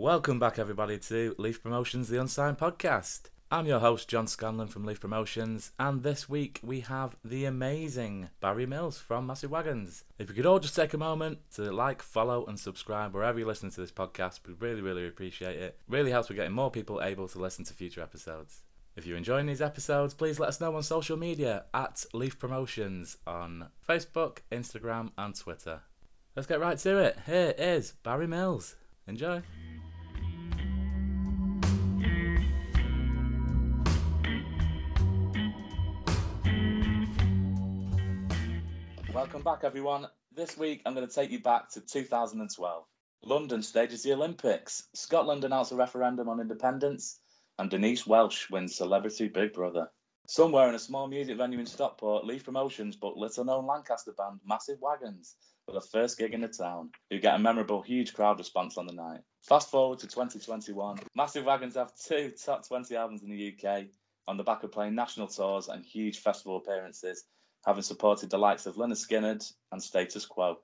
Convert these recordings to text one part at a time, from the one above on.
Welcome back, everybody, to Leaf Promotions, the Unsigned Podcast. I'm your host, John Scanlon from Leaf Promotions, and this week we have the amazing Barry Mills from Massive Wagons. If you could all just take a moment to like, follow, and subscribe wherever you listen to this podcast, we really, really appreciate it. Really helps with getting more people able to listen to future episodes. If you're enjoying these episodes, please let us know on social media at Leaf Promotions on Facebook, Instagram, and Twitter. Let's get right to it. Here is Barry Mills. Enjoy. Welcome back, everyone. This week I'm going to take you back to 2012. London stages the Olympics. Scotland announced a referendum on independence, and Denise Welch wins Celebrity Big Brother. Somewhere in a small music venue in Stockport, Leaf Promotions booked little known Lancaster band Massive Wagons for the first gig in the town, who get a memorable huge crowd response on the night. Fast forward to 2021, Massive Wagons have two top 20 albums in the UK on the back of playing national tours and huge festival appearances having supported the likes of Lynyrd Skynyrd and Status Quo.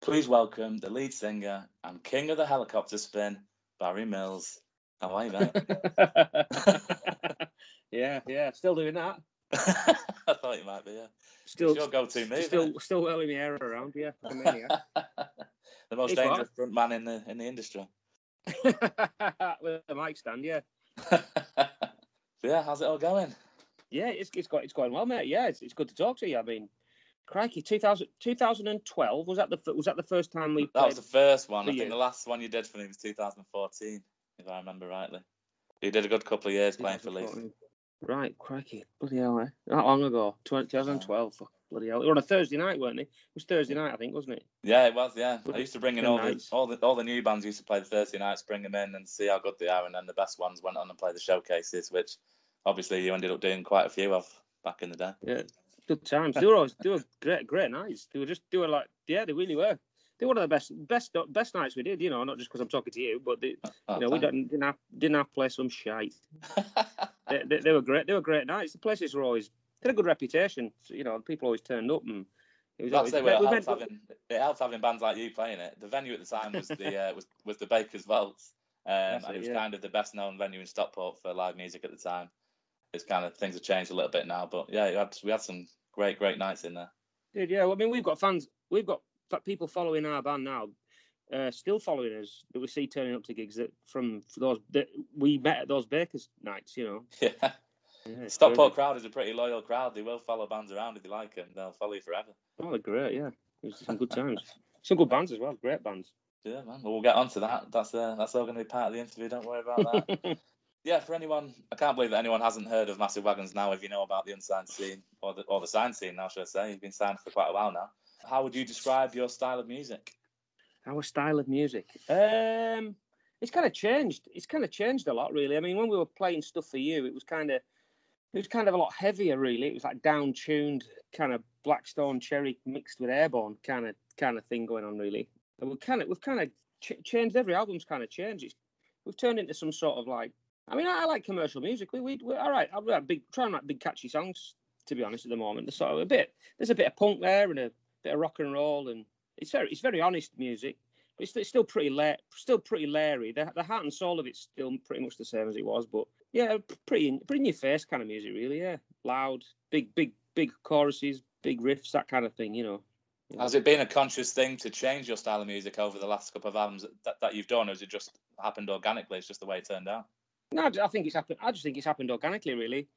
Please welcome the lead singer and king of the helicopter spin, Barry Mills. How are you, mate? yeah, yeah, still doing that. I thought you might be, yeah. Still, it's your go-to move. Still, still whirling the air around, yeah. the most dangerous front man in the in the industry. With a mic stand, yeah. yeah, how's it all going? Yeah, it's it's got it's going well, mate. Yeah, it's, it's good to talk to you. I mean, crikey, 2000, 2012 was that the was that the first time we? Played? That was the first one. I think the last one you did for me was 2014, if I remember rightly. You did a good couple of years playing for Leaf. Right, crikey, bloody hell, eh? That long ago, 2012. Yeah. Bloody hell! It was on a Thursday night, weren't it? It was Thursday night, I think, wasn't it? Yeah, it was. Yeah, I used to bring in all the, all the all the new bands. Used to play the Thursday nights, bring them in and see how good they are, and then the best ones went on and play the showcases, which obviously you ended up doing quite a few of back in the day. Yeah, good times. They were always they were great, great nights. They were just doing like yeah, they really were. They were one of the best, best, best nights we did. You know, not just because I'm talking to you, but they, oh, you know, we didn't didn't have didn't have to play some shite. they, they, they, were great. They were great nights. The places were always they had a good reputation. So, you know, people always turned up and. It was always, it, helped meant, having, it helped having bands like you playing it. The venue at the time was the uh, was was the Baker's Vaults, um, and it, it was yeah. kind of the best known venue in Stockport for live music at the time it's kind of things have changed a little bit now. But yeah, we had, we had some great, great nights in there. Did yeah? Well, I mean, we've got fans. We've got people following our band now. Uh, still following us that we see turning up to gigs that from those that we met at those Bakers nights, you know. Yeah. yeah Stockport crowd is a pretty loyal crowd. They will follow bands around if they like them. They'll follow you forever. Oh, they're great. Yeah, it was some good times. some good bands as well. Great bands. Yeah, man. Well, we'll get on to that. That's uh, that's all going to be part of the interview. Don't worry about that. yeah, for anyone, I can't believe that anyone hasn't heard of Massive Wagons now. If you know about the unsigned scene or the or the signed scene now, should I say? You've been signed for quite a while now. How would you describe your style of music? Our style of music, um, it's kind of changed. It's kind of changed a lot, really. I mean, when we were playing stuff for you, it was kind of it was kind of a lot heavier, really. It was like down tuned, kind of Black Stone Cherry mixed with Airborne kind of kind of thing going on, really. And we kind of we've kind of ch- changed. Every album's kind of changed. It's, we've turned into some sort of like I mean, I, I like commercial music. We, we, we're all right. I'm like big, trying write big, catchy songs. To be honest, at the moment, there's a bit. There's a bit of punk there and a bit of rock and roll, and it's very, it's very honest music. But it's, it's still pretty la- still pretty Larry. The, the heart and soul of it's still pretty much the same as it was. But yeah, pretty, pretty in your face kind of music, really. Yeah, loud, big, big, big choruses, big riffs, that kind of thing. You know. Has it been a conscious thing to change your style of music over the last couple of albums that, that you've done, or has it just happened organically? It's just the way it turned out. No, I think it's happened. I just think it's happened organically. Really,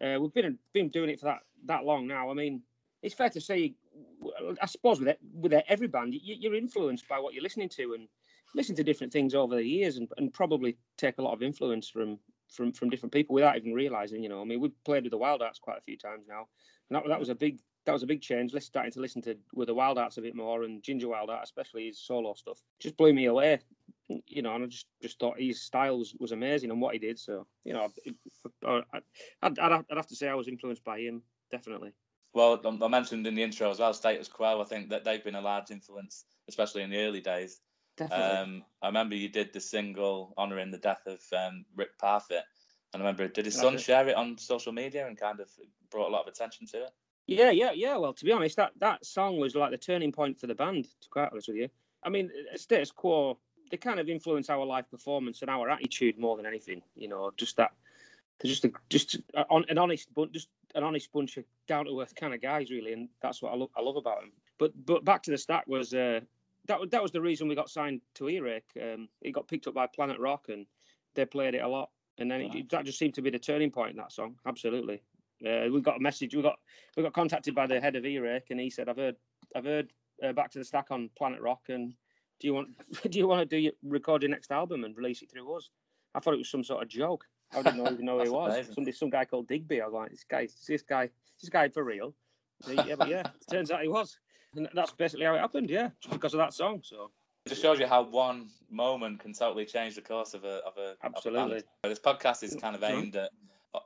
uh, we've been been doing it for that that long now. I mean, it's fair to say, I suppose with it, with every band, you, are influenced by what you're listening to and listen to different things over the years, and, and probably take a lot of influence from from from different people without even realizing. You know, I mean, we've played with the Wildhearts quite a few times now, and that, that was a big that was a big change. Starting to listen to with the Wildhearts a bit more, and Ginger Wildheart, especially his solo stuff, just blew me away you know, and I just just thought his style was, was amazing and what he did. So, you know, I'd, I'd, I'd have to say I was influenced by him, definitely. Well, I mentioned in the intro as well, Status Quo. I think that they've been a large influence, especially in the early days. Definitely. Um, I remember you did the single honouring the death of um, Rick Parfitt. And I remember, did his son share it on social media and kind of brought a lot of attention to it? Yeah, yeah, yeah. Well, to be honest, that, that song was like the turning point for the band, to be quite honest with you. I mean, Status Quo they kind of influence our live performance and our attitude more than anything. You know, just that they're just a, just a, an honest but just an honest bunch of down to earth kind of guys, really, and that's what I love. I love about them. But but back to the stack was uh, that that was the reason we got signed to Earache. Um, it got picked up by Planet Rock, and they played it a lot. And then it, that just seemed to be the turning point in that song. Absolutely. Uh, we got a message. We got we got contacted by the head of Earache, and he said, "I've heard I've heard uh, Back to the Stack on Planet Rock, and do you want do you want to do your, record your next album and release it through us?" I thought it was some sort of joke. I didn't know, even know who he was. Amazing. Somebody, some guy called Digby. I was like, "This guy, this guy, this guy for real." Yeah, but yeah, turns out he was, and that's basically how it happened. Yeah, just because of that song. So it just shows you how one moment can totally change the course of a of a absolutely. Of a this podcast is kind of mm-hmm. aimed at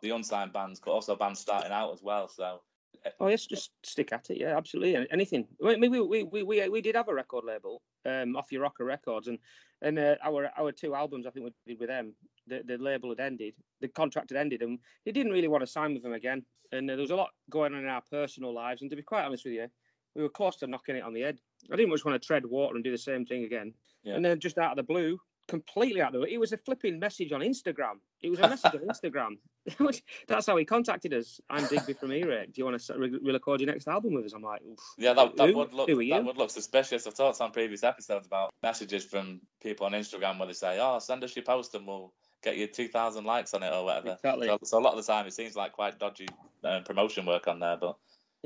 the unsigned bands, but also bands starting out as well. So. Eh, oh yes, just stick at it. Yeah, absolutely. Anything. We we we we we, we did have a record label, um, Off Your Rocker Records, and and uh, our our two albums I think we did with them. The, the label had ended, the contract had ended, and they didn't really want to sign with them again. And uh, there was a lot going on in our personal lives. And to be quite honest with you, we were close to knocking it on the head. I didn't much want to tread water and do the same thing again. Yeah. And then just out of the blue, completely out of the way, it was a flipping message on Instagram. It was a message on Instagram. That's how he contacted us. I'm Digby from Earache. Do you want to re- record your next album with us? I'm like, yeah, that, that would look that would look suspicious. I've talked on previous episodes about messages from people on Instagram where they say, "Oh, send us your post and we'll get you 2,000 likes on it or whatever." Exactly. So, so a lot of the time, it seems like quite dodgy uh, promotion work on there, but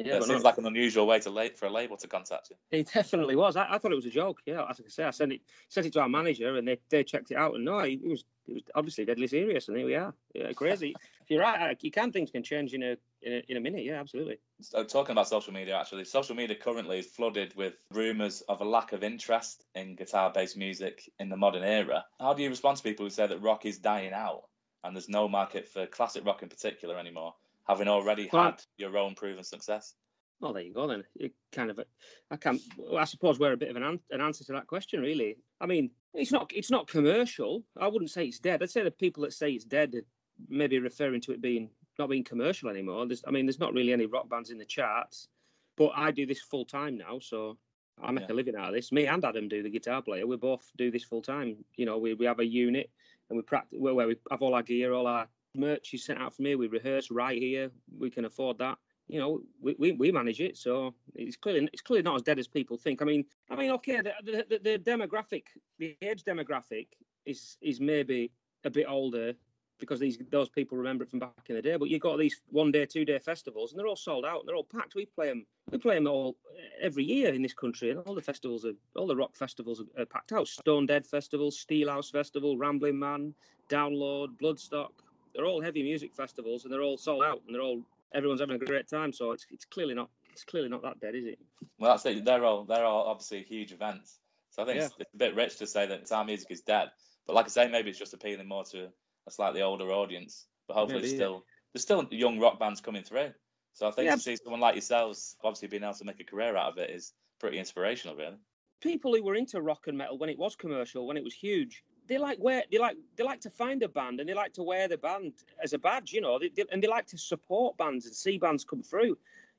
yeah, it seems like an unusual way to late for a label to contact you. It definitely was. I, I, thought it was a joke. Yeah, as I say, I sent it sent it to our manager, and they, they checked it out, and no, it was it was obviously deadly serious, and here we are. Yeah, crazy. if you're right, you can things can change in a, in a in a minute. Yeah, absolutely. So, talking about social media, actually, social media currently is flooded with rumours of a lack of interest in guitar-based music in the modern era. How do you respond to people who say that rock is dying out and there's no market for classic rock in particular anymore? Having already well, had your own proven success? Well, there you go. Then it kind of, uh, I can't. I suppose we're a bit of an, an, an answer to that question, really. I mean, it's not, it's not commercial. I wouldn't say it's dead. I'd say the people that say it's dead are maybe referring to it being not being commercial anymore. There's, I mean, there's not really any rock bands in the charts, but I do this full time now, so I make yeah. a living out of this. Me and Adam do the guitar player. We both do this full time. You know, we, we have a unit and we practice where we have all our gear, all our merch is sent out from here. We rehearse right here. We can afford that. You know, we, we, we manage it, so it's clearly it's clearly not as dead as people think. I mean, I mean, okay, the, the, the demographic, the age demographic is is maybe a bit older because these those people remember it from back in the day. But you've got these one day, two day festivals, and they're all sold out and they're all packed. We play them, we play them all eh, every year in this country, and all the festivals are, all the rock festivals are, are packed out. Stone Dead Festival, Steelhouse Festival, Rambling Man, Download, Bloodstock, they're all heavy music festivals and they're all sold out and they're all everyone's having a great time. So it's it's clearly not it's clearly not that dead, is it? Well, that's it. They're all they're all obviously huge events. So I think yeah. it's, it's, a bit rich to say that our music is dead. But like I say, maybe it's just appealing more to a slightly older audience. But hopefully, maybe, still yeah. there's still young rock bands coming through. So I think yeah. to see someone like yourselves obviously being able to make a career out of it is pretty inspirational, really. People who were into rock and metal when it was commercial, when it was huge, they like wear they like they like to find a band and they like to wear the band as a badge, you know, they, they, and they like to support bands and see bands come through,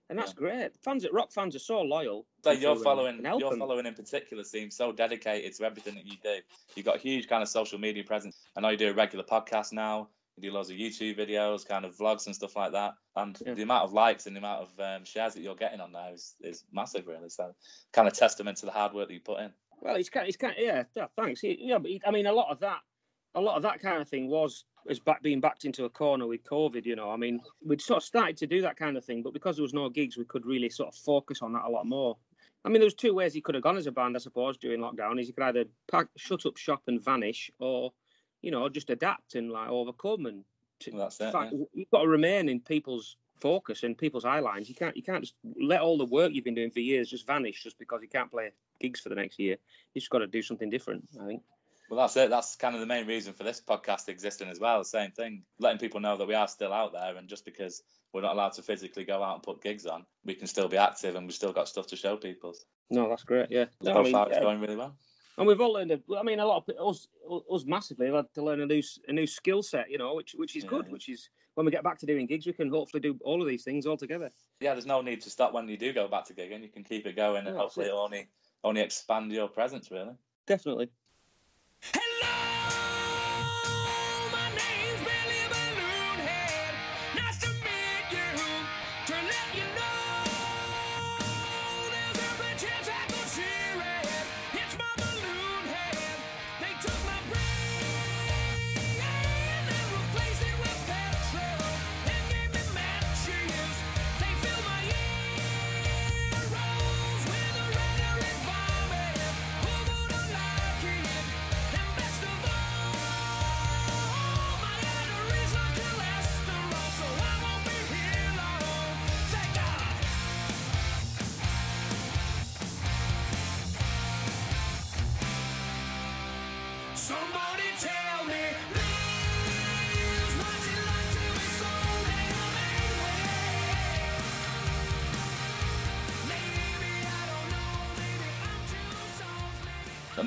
and that's yeah. great. Fans, at rock fans are so loyal. So your following, your following in particular seems so dedicated to everything that you do. You've got a huge kind of social media presence. I know you do a regular podcast now. You do loads of YouTube videos, kind of vlogs and stuff like that. And yeah. the amount of likes and the amount of um, shares that you're getting on there is, is massive, really. So, kind of testament to the hard work that you put in. Well, it's kind, it's kind, yeah, yeah thanks. Yeah, but I mean, a lot of that, a lot of that kind of thing was was back being backed into a corner with COVID. You know, I mean, we'd sort of started to do that kind of thing, but because there was no gigs, we could really sort of focus on that a lot more. I mean, there was two ways he could have gone as a band, I suppose, during lockdown. Is he could either pack, shut up shop and vanish, or you know, just adapt and like overcome. And to, well, that's it. Fact, yeah. You've got to remain in people's focus and people's eye lines. You can't you can't just let all the work you've been doing for years just vanish just because you can't play gigs for the next year. You just got to do something different. I think. Well, that's it. That's kind of the main reason for this podcast existing as well. Same thing, letting people know that we are still out there, and just because we're not allowed to physically go out and put gigs on, we can still be active, and we've still got stuff to show people. No, that's great. Yeah, so I mean, far, it's yeah. going really well. And we've all learned. I mean, a lot of us, us massively have had to learn a new, a new skill set. You know, which which is yeah. good. Which is when we get back to doing gigs, we can hopefully do all of these things all together. Yeah, there's no need to stop when you do go back to gigging. You can keep it going, and hopefully, it. only only expand your presence. Really, definitely.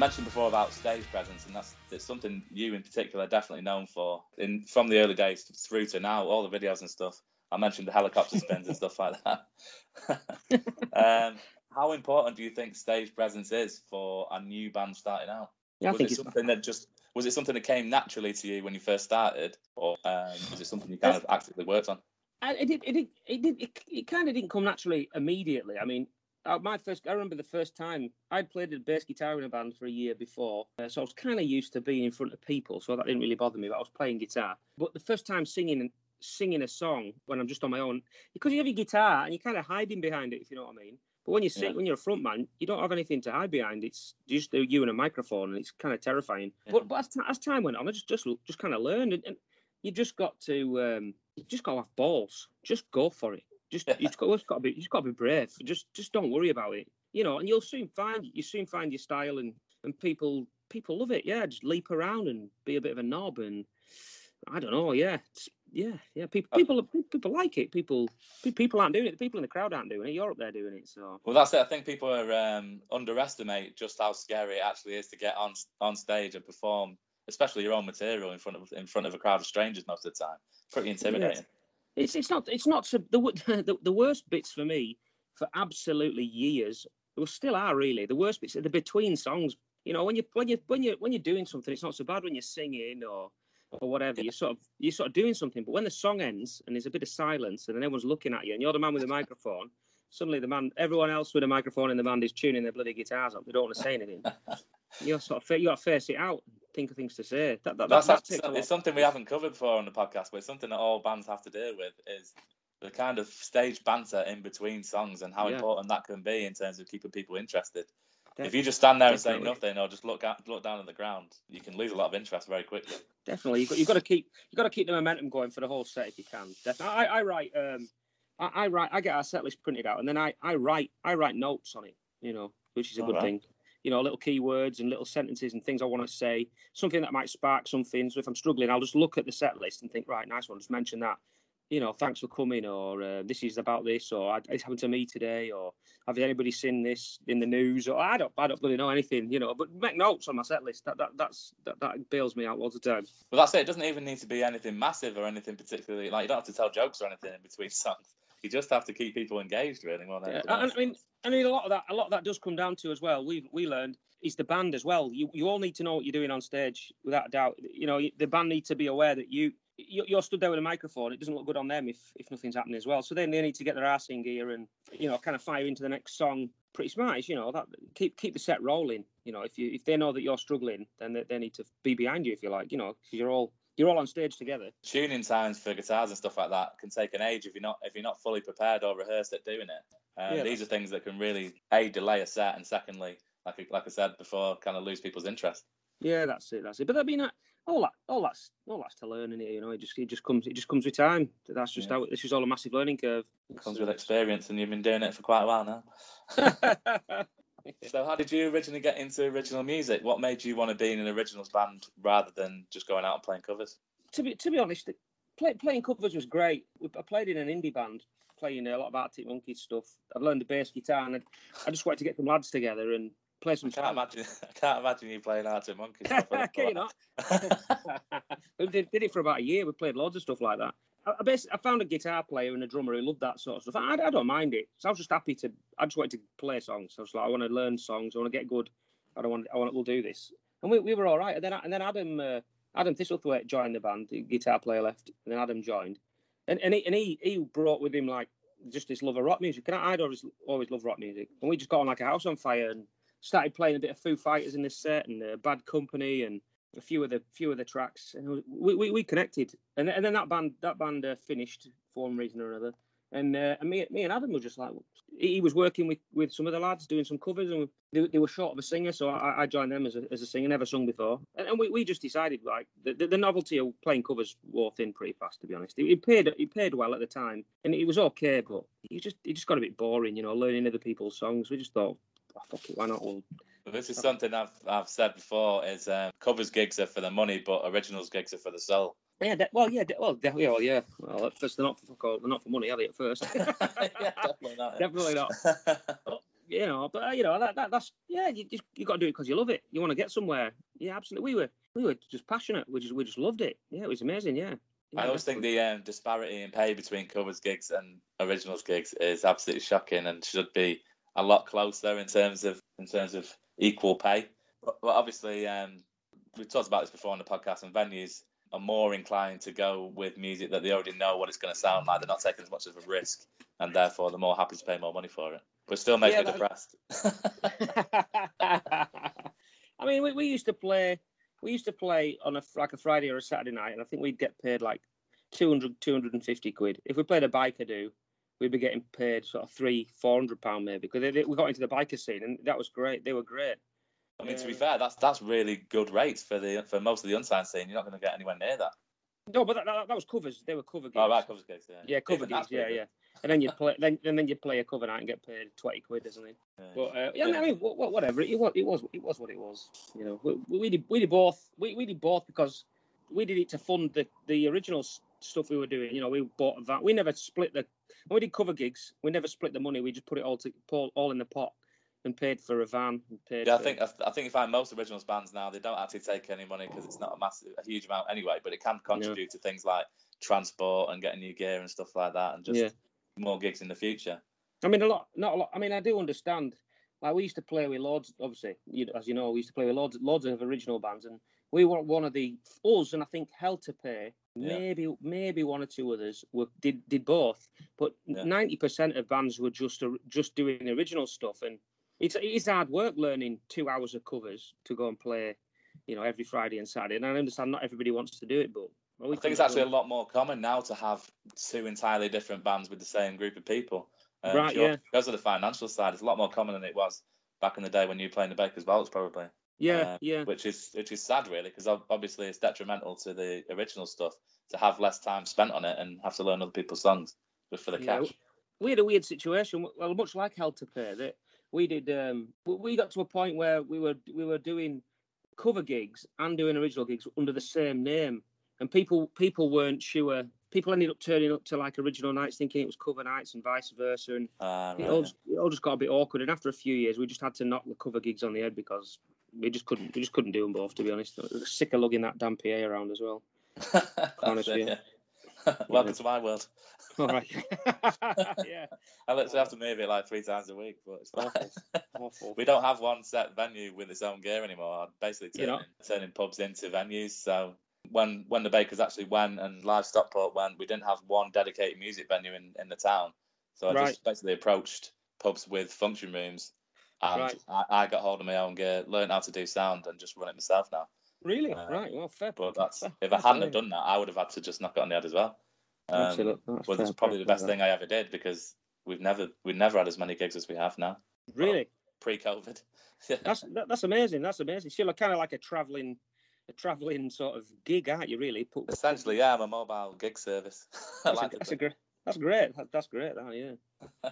Mentioned before about stage presence, and that's it's something you in particular are definitely known for. In from the early days through to now, all the videos and stuff. I mentioned the helicopter spins and stuff like that. um, how important do you think stage presence is for a new band starting out? Yeah, was think it something that just was it something that came naturally to you when you first started, or um, was it something you kind of actively worked on? I- it did it did it did it, it kind of didn't come naturally immediately. I mean, uh, my first I remember the first time I'd played a bass guitar in a band for a year before, uh, so I was kind of used to being in front of people, so that didn't really bother me. But I was playing guitar. But the first time singing singing a song when I'm just on my own, because you have your guitar and you're kind of hiding behind it, if you know what I mean. But when you sing, Yeah. when you're a front man, you don't have anything to hide behind. It's just you and a microphone, and it's kind of terrifying. Yeah. But, but as, ti- as time went on, I just just just kind of learned, and, and you just got to um, you just got to have balls. Just go for it. Just you've got, just got to be you've got to be brave. Just just don't worry about it. You know, and you'll soon find you soon find your style, and and people people love it. Yeah, just leap around and be a bit of a knob, and I don't know. Yeah, yeah, yeah. People Uh, people people like it. People people aren't doing it. The people in the crowd aren't doing it. You're up there doing it. So Well, that's it. I think people are um, underestimate just how scary it actually is to get on on stage and perform, especially your own material in front of in front of a crowd of strangers most of the time. Pretty intimidating. It's it's not it's not so the the, the worst bits for me for absolutely years. Well, still are really the worst bits are the between songs. You know, when you when you when you when you're doing something, it's not so bad when you're singing or or whatever. You're sort of you're sort of doing something, but when the song ends and there's a bit of silence and then everyone's looking at you and you're the man with the microphone, suddenly the man, everyone else with a microphone in the band is tuning their bloody guitars up. They don't want to say anything. you sort of you got to face it out, think of things to say. That, that, That's that, that actually, takes a lot. it's something we haven't covered before on the podcast, but it's something that all bands have to deal with is the kind of stage banter in between songs and how Yeah. important that can be in terms of keeping people interested. Def- if you just stand there and say nothing or just look at, look down at the ground, you can lose a lot of interest very quickly. Definitely, you've got, you've got to keep you've got to keep the momentum going for the whole set if you can. Definitely, I, I write um, I, I write I get our set list printed out and then I, I write I write notes on it, you know, which is a good Alright. thing. You know, little keywords and little sentences and things I want to say, something that might spark something. So if I'm struggling, I'll just look at the set list and think, right, nice one, just mention that. You know, thanks for coming, or uh, this is about this, or "I- it's happened to me today, or have anybody seen this in the news? Or I don't, I don't really know anything, you know. But make notes on my set list. That, that that's that, that bails me out lots of times. Well, that's it. It doesn't even need to be anything massive or anything particularly like you don't have to tell jokes or anything in between songs. You just have to keep people engaged, really, more than Yeah, and. I mean, I mean, a lot of that, a lot of that does come down to as well. We we learned is the band as well. You you all need to know what you're doing on stage without a doubt. You know, the band need to be aware that you you- you're stood there with a microphone. It doesn't look good on them if if nothing's happening as well. So then they need to get their arse in gear and you know kind of fire into the next song pretty smart. You know that keep keep the set rolling. You know if you if they know that you're struggling, then they, they need to be behind you if you like. You know because you're all you're all on stage together. tuning times for guitars and stuff like that can take an age if you're not if you're not fully prepared or rehearsed at doing it. Um, Yeah, these are things that can really a delay a set, and secondly, like I- like I said before, kind of lose people's interest. Yeah, that's it. That's it. But I mean, all that, all that's, all that's to learn in it. You know, it just, it just comes, it just comes with time. That's just Yeah. how. This is all a massive learning curve. It comes with experience, and you've been doing it for quite a while now. So, how did you originally get into original music? What made you want to be in an originals band rather than just going out and playing covers? to be, to be honest, play, playing covers was great. I played in an indie band, playing a lot of Arctic Monkeys stuff. I'd learned the bass guitar, and I just wanted to get some lads together and play some. I can't imagine. I can't imagine you playing Arctic Monkeys. stuff Can you not? we did, did it for about a year. We played loads of stuff like that. I, I, basically, I found a guitar player and a drummer who loved that sort of stuff. I, I don't mind it. So I was just happy to. I just wanted to play songs. I was like, I want to learn songs. I want to get good. I don't want. I want. We'll do this. And we, we were all right. And then and then Adam uh, Adam Thistlethwaite joined the band. The guitar player left, and then Adam joined. And and he and he, he brought with him like just this love of rock music. And I, I'd always always loved rock music. And we just got on like a house on fire and started playing a bit of Foo Fighters in this set and uh, Bad Company and a few of the few of the tracks, and we, we, we connected, and and then that band that band uh, finished for one reason or another, and uh, and me me and Adam were just like he was working with, with some of the lads doing some covers, and they, they were short of a singer, so I, I joined them as a, as a singer, never sung before, and, and we, we just decided like the, the, the novelty of playing covers wore thin pretty fast, to be honest. It, it paid it paid well at the time, and it was okay, but it just it just got a bit boring, you know, learning other people's songs. We just thought, oh, fuck it, why not? We'll But this is something I've I've said before: is um, covers gigs are for the money, but originals gigs are for the soul. Yeah, de- well, yeah, de- well, de- yeah, well, yeah. Well, at first they're not for all, they're not for money, are they? At first, yeah, definitely not. definitely not. you know, but uh, you know that, that that's yeah, you just you got to do it because you love it. You want to get somewhere. Yeah, absolutely. We were we were just passionate. We just we just loved it. Yeah, it was amazing. Yeah. yeah I always think the um, disparity in pay between covers gigs and originals gigs is absolutely shocking and should be a lot closer in terms of in terms of equal pay. But, but obviously, um, we've talked about this before on the podcast, and venues are more inclined to go with music that they already know what it's going to sound like. They're not taking as much of a risk, and therefore they're more happy to pay more money for it. But still makes yeah, me depressed. I mean, we, we used to play. We used to play on a like a Friday or a Saturday night, and I think we'd get paid like 200, 250 quid. If we played a biker do, we'd be getting paid sort of three, four hundred pound maybe because we got into the biker scene, and that was great. They were great. I mean, to be fair, that's that's really good rates for the for most of the unsigned scene. You're not going to get anywhere near that. No, but that, that, that was covers. They were cover gigs. Oh, right, covers gigs, yeah. Yeah, cover gigs, yeah, yeah. And then you play, then and then you play a cover night and get paid twenty quid, doesn't it? Yeah. But uh, yeah, yeah, I mean, whatever. It was, it was, it was what it was. You know, we, we did, we did both. We, we did both because we did it to fund the the original stuff we were doing. You know, we bought that. We never split the. When we did cover gigs, we never split the money. We just put it all to all in the pot and paid for a van. paid yeah, I think I think you find most originals bands now they don't actually take any money because it's not a massive, a huge amount anyway. But it can contribute yeah. to things like transport and getting new gear and stuff like that, and just yeah. more gigs in the future. I mean, a lot, not a lot. I mean, I do understand. Like we used to play with loads, obviously, you, as you know, we used to play with loads, loads of original bands, and we were one of the us, and I think Hell to Pay, yeah. maybe maybe one or two others were did did both, but ninety yeah. percent of bands were just just doing original stuff, and it's it's hard work learning two hours of covers to go and play, you know, every Friday and Saturday. And I understand not everybody wants to do it, but well, I think it's actually a lot more common now to have two entirely different bands with the same group of people. Um, right, yeah. Because of the financial side, it's a lot more common than it was back in the day when you were playing the Bakers Vaults, probably. Yeah, um, yeah. Which is which is sad, really, because obviously it's detrimental to the original stuff to have less time spent on it and have to learn other people's songs just for the yeah. cash. We had a weird situation, well, much like Hell to Pay, that we did um, we got to a point where we were we were doing cover gigs and doing original gigs under the same name and people people weren't sure people ended up turning up to like original nights thinking it was cover nights and vice versa and uh, right. it, all just, it all just got a bit awkward and after a few years we just had to knock the cover gigs on the head because we just couldn't we just couldn't do them both to be honest sick of lugging that damn PA around as well honestly yeah. welcome yeah. to my world all right. yeah. I literally have to move it like three times a week, but it's. Awful. we don't have one set venue with its own gear anymore. I'm basically turning, turning pubs into venues. So when when the Bakers actually went and Live Stockport went, we didn't have one dedicated music venue in, in the town. So I right. just basically approached pubs with function rooms and right. I, I, got hold of my own gear, learned how to do sound and just run it myself now. Really? Uh, right. Well, fair. But that's fair. if I hadn't have done that, I would have had to just knock it on the head as well. Um, Absolutely. well, it's probably the best thing I ever did because we've never we've never had as many gigs as we have now. Really? Pre-COVID. that's that, that's amazing. That's amazing. So you're kind of like a traveling a traveling sort of gig, aren't you? Really? Put, Essentially, yeah. I'm a mobile gig service. that's, like a, that's, a, great. That's great. That's great. That, yeah.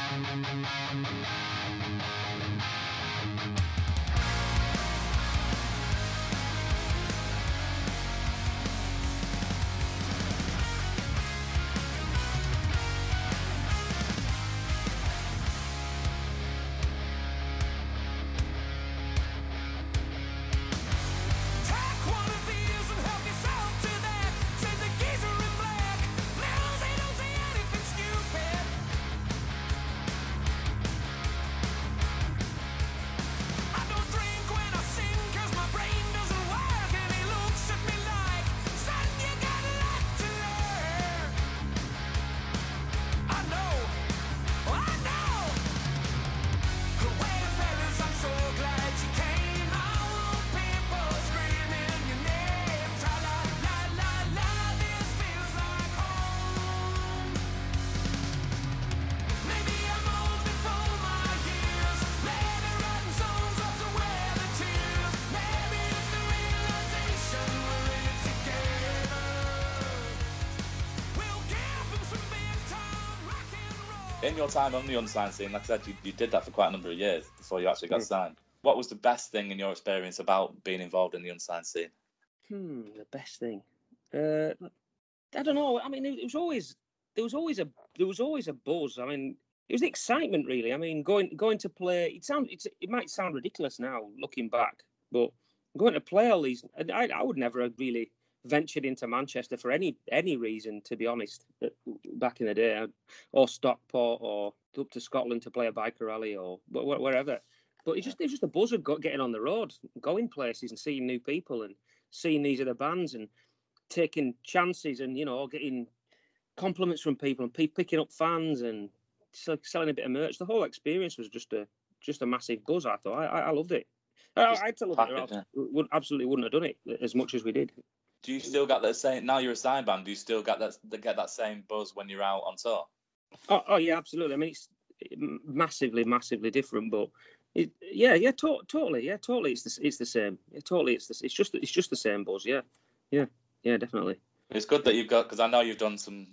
in your time on the unsigned scene, like I said, you, you did that for quite a number of years before you actually got mm. signed. What was the best thing in your experience about being involved in the unsigned scene? Hmm, the best thing. Uh, I don't know. I mean, it, was always there was always a there was always a buzz. I mean, it was the excitement really. I mean, going going to play. It sounds it's, it might sound ridiculous now looking back, but going to play all these, I, I would never have really ventured into Manchester for any any reason, to be honest. Uh, back in the day, or Stockport, or up to Scotland to play a biker rally, or wherever. But it's just it's just a buzz of getting on the road, going places, and seeing new people, and seeing these other bands, and taking chances, and you know, getting compliments from people, and picking up fans, and selling a bit of merch. The whole experience was just a just a massive buzz. I thought I, I loved it. I, I'd tell. Yeah. Would, absolutely wouldn't have done it as much as we did. Do you still got that same? Now you're a side band. Do you still got that get that same buzz when you're out on tour? Oh, oh yeah, absolutely. I mean, it's massively, massively different, but it, yeah, yeah, to- totally, yeah, totally. It's the, it's the same. Yeah, totally. It's the, it's just it's just the same buzz. Yeah, yeah, yeah, definitely. It's good that you've got because I know you've done some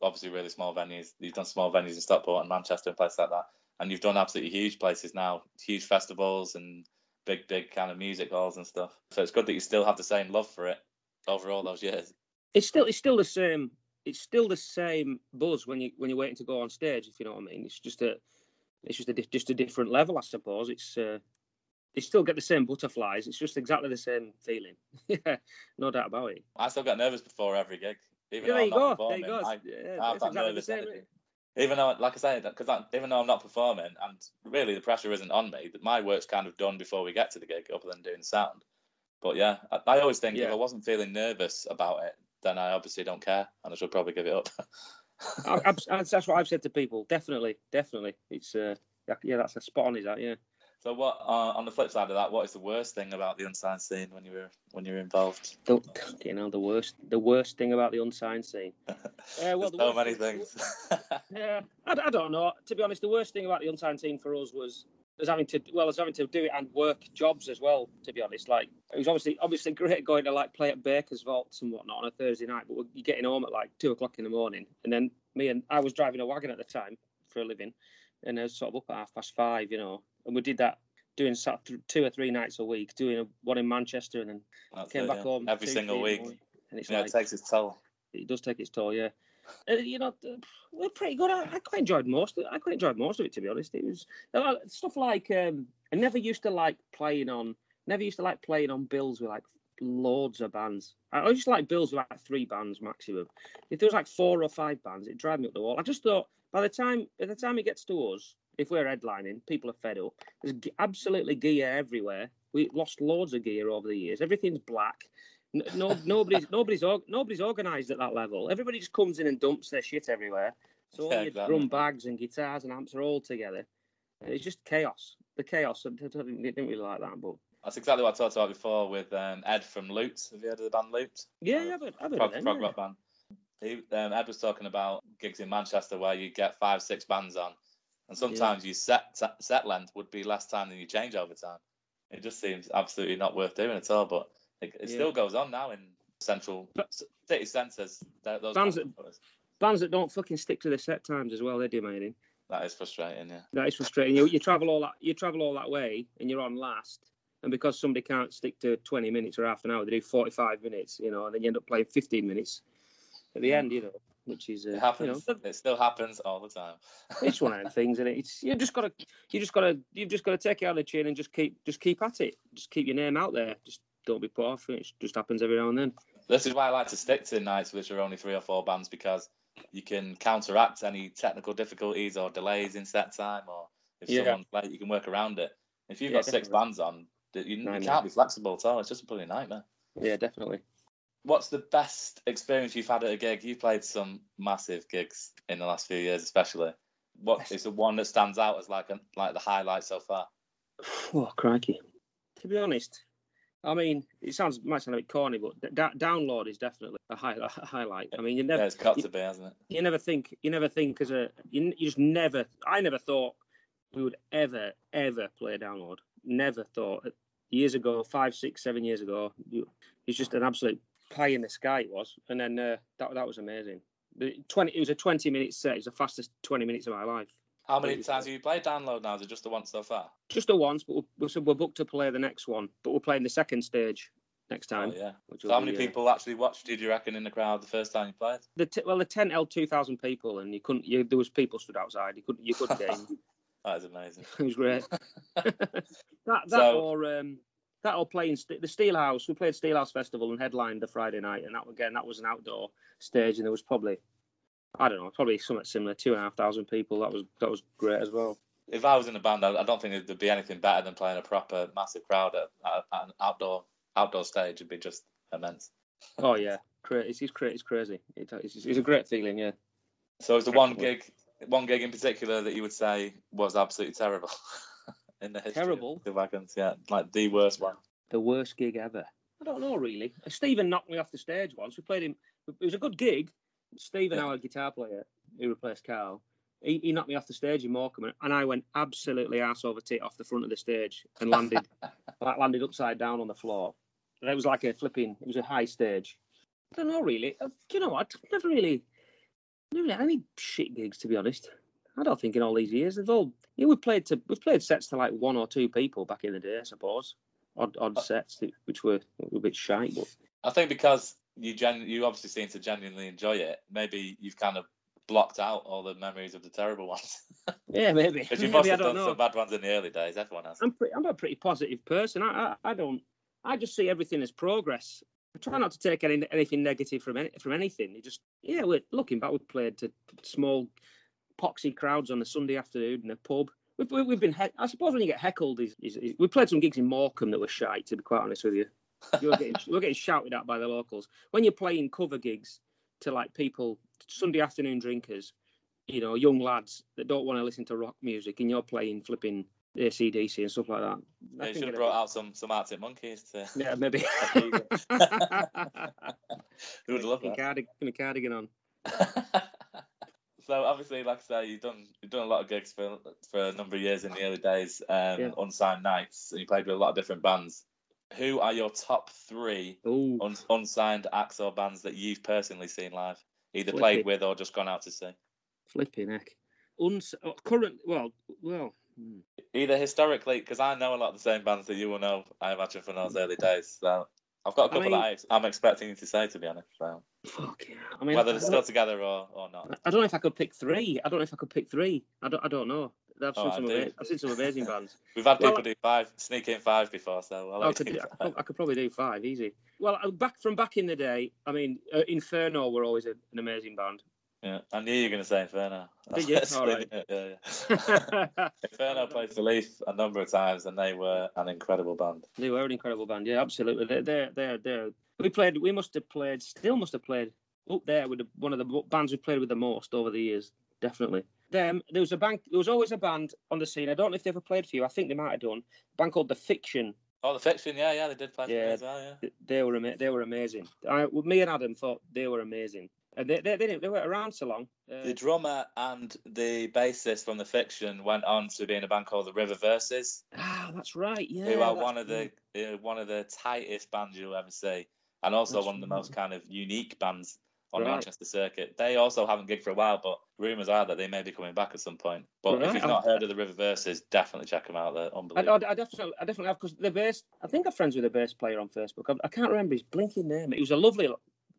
obviously really small venues. You've done small venues in Stockport and Manchester and places like that, and you've done absolutely huge places now, huge festivals and big, big kind of music halls and stuff. So it's good that you still have the same love for it over all those years. It's still it's still the same. It's still the same buzz when you when you're waiting to go on stage. If you know what I mean. It's just a it's just a just a different level, I suppose. It's uh, you still get the same butterflies. It's just exactly the same feeling. yeah, no doubt about it. I still get nervous before every gig. Even yeah, there you go. There you go. I, yeah, I exactly energy. Even though, like I said, because even though I'm not performing, and really the pressure isn't on me, that my work's kind of done before we get to the gig, other than doing sound. But yeah, I, I always think yeah. if I wasn't feeling nervous about it, then I obviously don't care, and I should probably give it up. I, that's what I've said to people. Definitely, definitely. It's uh, yeah, that's a spot on. Is that yeah? So what uh, on the flip side of that, what is the worst thing about the unsigned scene when you were when you were involved? The, you know the worst the worst thing about the unsigned scene. Uh, well, so many things. yeah, I, I, don't know. To be honest, the worst thing about the unsigned scene for us was was having to well, was having to do it and work jobs as well. To be honest, like it was obviously obviously great going to like play at Baker's Vaults and whatnot on a Thursday night, but you're getting home at like two o'clock in the morning, and then me and I was driving a wagon at the time for a living, and I was sort of up at half past five, you know, and we did that doing two or three nights a week, doing a, one in Manchester, and then That's came it, back yeah. home every single week. And it's yeah, like, it takes its toll. It does take its toll, yeah. Uh, you know, we're pretty good. I, I, quite enjoyed most. Of, I quite enjoyed most of it, to be honest. It was uh, stuff like um, I never used to like playing on. Never used to like playing on bills with like loads of bands. I to like bills with like three bands maximum. If there was like four or five bands, it'd drive me up the wall. I just thought by the time by the time it gets to us, if we're headlining, people are fed up. There's absolutely gear everywhere. We lost loads of gear over the years. Everything's black. No, nobody's nobody's nobody's organised at that level. Everybody just comes in and dumps their shit everywhere. So all yeah, your drum bags and guitars and amps are all together. It's just chaos. The chaos. I didn't really like that, but that's exactly what I talked about before with um, Ed from Loot. Have you heard of the band Loot? Yeah, uh, I've heard, I've heard prog, prog yeah. rock band. He, um, Ed was talking about gigs in Manchester where you get five, six bands on, and sometimes yeah. your set set length would be less time than you change over time. It just seems absolutely not worth doing at all. But it, it yeah. still goes on now in central but, city centres. Those bands that, bands that don't fucking stick to the set times as well. They're demanding. That is frustrating. Yeah. That is frustrating. You, you travel all that you travel all that way and you're on last. And because somebody can't stick to 20 minutes or half an hour, they do 45 minutes, you know, and then you end up playing 15 minutes at the end, you know which is uh, it happens. You know, it still happens all the time. it's one of the things, and it? it's you just got to you just got to you've just got to take it out of the chin and just keep just keep at it. Just keep your name out there. Just don't be put off. It just happens every now and then. This is why I like to stick to nights which are only three or four bands because you can counteract any technical difficulties or delays in set time, or if yeah. someone's late, you can work around it. If you've yeah, got definitely. six bands on, you, you can't be flexible at all. It's just a bloody nightmare. Yeah, definitely what's the best experience you've had at a gig? You've played some massive gigs in the last few years, especially. What is the one that stands out as like a, like the highlight so far? Oh crikey! To be honest, I mean, it sounds might sound a bit corny, but da- download is definitely a, high, a highlight. I mean, you never. Yeah, it's got you, to be, hasn't it? You never think. You never think as a. You, you just never. I never thought we would ever, ever play a download. Never thought. Years ago, five, six, seven years ago, you, it's just an absolute pie in the sky it was, and then uh, that that was amazing. The twenty, it was a twenty minute set. It was the fastest twenty minutes of my life. How many times have you played download now? Is it just the once so far? Just the once, but we're, we're booked to play the next one. But we're playing the second stage next time. Oh, yeah. So how be, many uh, people actually watched? Did you reckon in the crowd the first time you played? The t- well, the tent held two thousand people, and you couldn't. You, there was people stood outside. You couldn't. You couldn't get in. That is amazing. it was great. that that So- or um, that or playing st- the Steelhouse. We played Steelhouse Festival and headlined the Friday night, and that again that was an outdoor stage, and there was probably I don't know, probably something similar, two and a half thousand people. That was that was great as well. If I was in a band, I, I don't think there'd be anything better than playing a proper massive crowd at, at, at an outdoor outdoor stage. It'd be just immense. Oh yeah, it's it's, it's crazy. It, it's, it's a great feeling, yeah. So is the one gig, one gig in particular that you would say was absolutely terrible in the history Terrible? of the wagons? Yeah, like the worst one. The worst gig ever. I don't know really. Stephen knocked me off the stage once. We played him. It was a good gig. Stephen, our guitar player, who replaced Carl, he, he knocked me off the stage in Morecambe, and- and I went absolutely ass over tit off the front of the stage and landed like landed upside down on the floor. And it was like a flipping. It was a high stage. I don't know really. Uh, you know what? I've never really, never really had any shit gigs to be honest. I don't think in all these years they've all. Yeah, we played to we've played sets to like one or two people back in the day, I suppose. Odd odd sets which were, were a bit shy, but I think because you gen- you obviously seem to genuinely enjoy it. Maybe you've kind of blocked out all the memories of the terrible ones. yeah, maybe. Because you maybe, must have don't done know. some bad ones in the early days. Everyone has. I'm pretty, I'm a pretty positive person. I, I I don't I just see everything as progress. I try not to take any anything negative from any, from anything. You just yeah, we're looking back. We played to small poxy crowds on a Sunday afternoon in a pub. We've, we- we've been. He- I suppose when you get heckled, is, is, is we played some gigs in Morecambe that were shite. To be quite honest with you, you were getting you were getting shouted at by the locals when you're playing cover gigs to like people Sunday afternoon drinkers. You know, young lads that don't want to listen to rock music, and you're playing flipping ACDC and stuff like that. Yeah, you should have brought out some some Arctic Monkeys to. Yeah, maybe. Who would love that? cardig- a cardigan on. so obviously, like I say, you've done you've done a lot of gigs for for a number of years in the early days, um, Yeah. unsigned nights, and you played with a lot of different bands. Who are your top three un- unsigned acts or bands that you've personally seen live, either Flippy. played with or just gone out to see? flipping heck. Uns- oh, current, well, well. hmm. Either historically, because I know a lot of the same bands that you will know, I imagine from those early days. So I've got a couple mean- that I, I'm expecting you to say, to be honest. So Fuck yeah. I mean, whether I, they're still together or, or not. I don't know if I could pick three. I don't know if I could pick three. I don't. I don't know. I've Oh, seen I some. Ama- I've seen some amazing bands. We've had Well, people do five, sneak in five before, so I'll I could, do, do I, could, five. I could probably do five easy. Well, uh, back from back in the day. I mean, uh, Inferno were always a, an amazing band. Yeah, I knew you were going to say Inferno. Did you? All right. yeah, yeah, yeah. Inferno played for Leaf a number of times, and they were an incredible band. They were an incredible band. Yeah, absolutely. They're, they're, they're, they're, we played, we must have played, still must have played up there with the, one of the bands we played with the most over the years. Definitely. Them, there was a band, there was always a band on the scene. I don't know if they ever played for you. I think they might have done. A band called The Fiction. Oh, the Fiction, yeah, yeah, they did play for Yeah. me as well, yeah. They were, ama- they were amazing. I, well, me and Adam thought they were amazing. And they, they, they, didn't, they weren't around so long. Uh, The drummer and the bassist from the Fiction went on to be in a band called the River Verses, ah, that's right. Yeah. who are one of the uh, one of the tightest bands you'll ever see, and also That's one of the most kind of unique bands on the Right. Manchester circuit. They also haven't gigged for a while, but rumours are that they may be coming back at some point. But if you've not heard of the River Verses, definitely check them out. They're I, unbelievable. I, I definitely, I definitely have because the bass. I think I'm friends with the bass player on Facebook. I, I can't remember his blinking name. He was a lovely,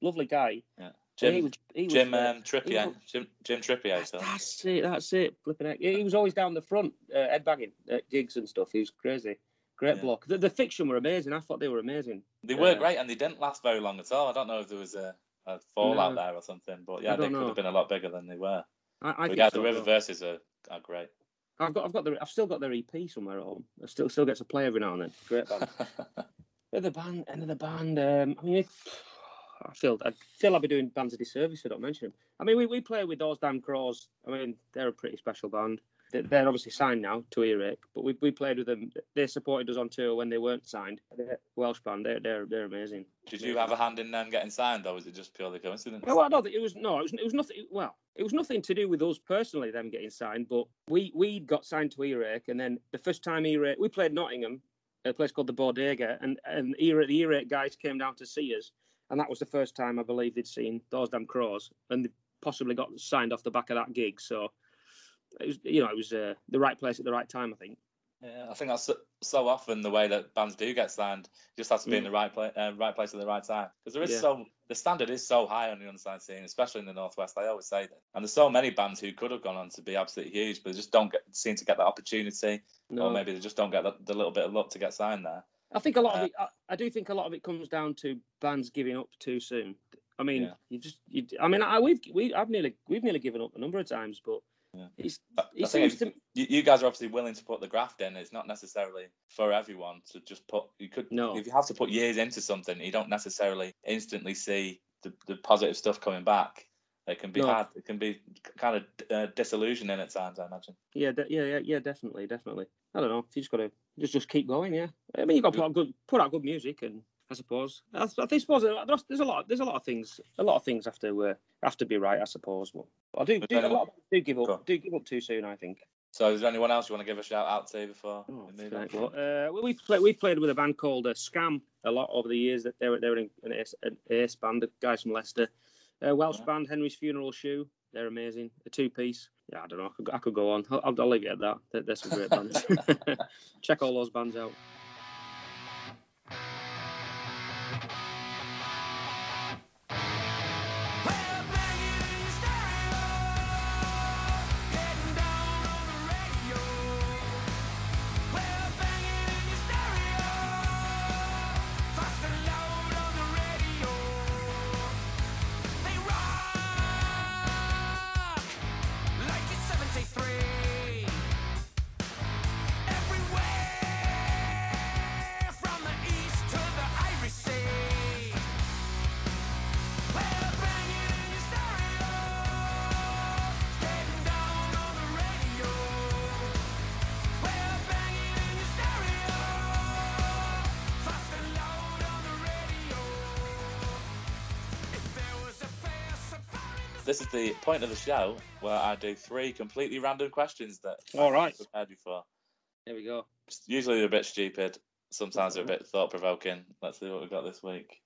lovely guy. Yeah. Jim, he was, he Jim um, Trippier, was- Jim, Jim Trippier. that's, that's it. That's it. Flipping heck. He was always down the front, uh, headbanging at gigs and stuff. He was crazy. Great Yeah. bloke. The, the fiction were amazing. I thought they were amazing. They were Uh, great, and they didn't last very long at all. I don't know if there was a, a fallout No. there or something, but yeah, I they could know. have been a lot bigger than they were. I, I yeah, so the River. Verses are, are great. I've got, I've got the, I've still got their EP somewhere at home. I still, still get to play every now and then. Great band. The band, end of the band. Um, I mean, if, I feel I feel I'll be doing bands a disservice if I don't mention them. I mean, we, we play with those damn crows. I mean, they're a pretty special band. They- They're obviously signed now to Earache, but we, we played with them. They supported us on tour when they weren't signed. They're Welsh band. They're they're they're amazing. Did you have a hand in them getting signed, or was it just purely coincidence? Well, I don't think it was no, it was, it was nothing. Well, it was nothing to do with us personally, them getting signed. But we we got signed to Earache, and then the first time Earache, we played Nottingham, a place called the Bodega, and and Earache, the Earache guys came down to see us, and that was the first time I believe they'd seen those damn crows, and they possibly got signed off the back of that gig. So it was, you know, it was uh, the right place at the right time, I think. Yeah, I think that's so, often the way that bands do get signed. Just has to be in Mm. the right place, uh, right place at the right time. Because there is Yeah. so the standard is so high on the unsigned scene, especially in the northwest. I always say that, and there's so many bands who could have gone on to be absolutely huge, but they just don't get seem to get that opportunity, No, or maybe they just don't get the, the little bit of luck to get signed there. I think a lot Uh, of it. I, I do think a lot of it comes down to bands giving up too soon. I mean, Yeah. you just. You, I mean, I, we've we I've nearly we've nearly given up a number of times, but Yeah. it's I, I it think seems to you, you guys are obviously willing to put the graft in. It's not necessarily for everyone to just put. You could No. if you have to put years into something, you don't necessarily instantly see the, the positive stuff coming back. It can be No. hard. It can be kind of uh, disillusioning at times. I imagine. yeah de- yeah yeah yeah definitely definitely. I don't know. You just got to just just keep going. Yeah, I mean you got to put out good put out good music and. I suppose. I, I suppose there's, there's a lot. There's a lot of things. A lot of things have to uh, have to be right. I suppose. But I do, do a do give up. Do give up too soon. I think. So, is there anyone else you want to give a shout out to before Oh, we right. Well, uh, we played we played with a band called uh, Scam a lot over the years. That they were they were in an ace, an ace band, the guys from Leicester. Uh, Welsh Yeah. band Henry's Funeral Shoe. They're amazing. A two piece. Yeah, I don't know. I could, I could go on. I'll, I'll leave it at that. They're some great bands. Check all those bands out. This is the point of the show where I do three completely random questions that All I've right. prepared you for. There we go. Usually they're a bit stupid. Sometimes they're a bit thought provoking. Let's see what we've got this week.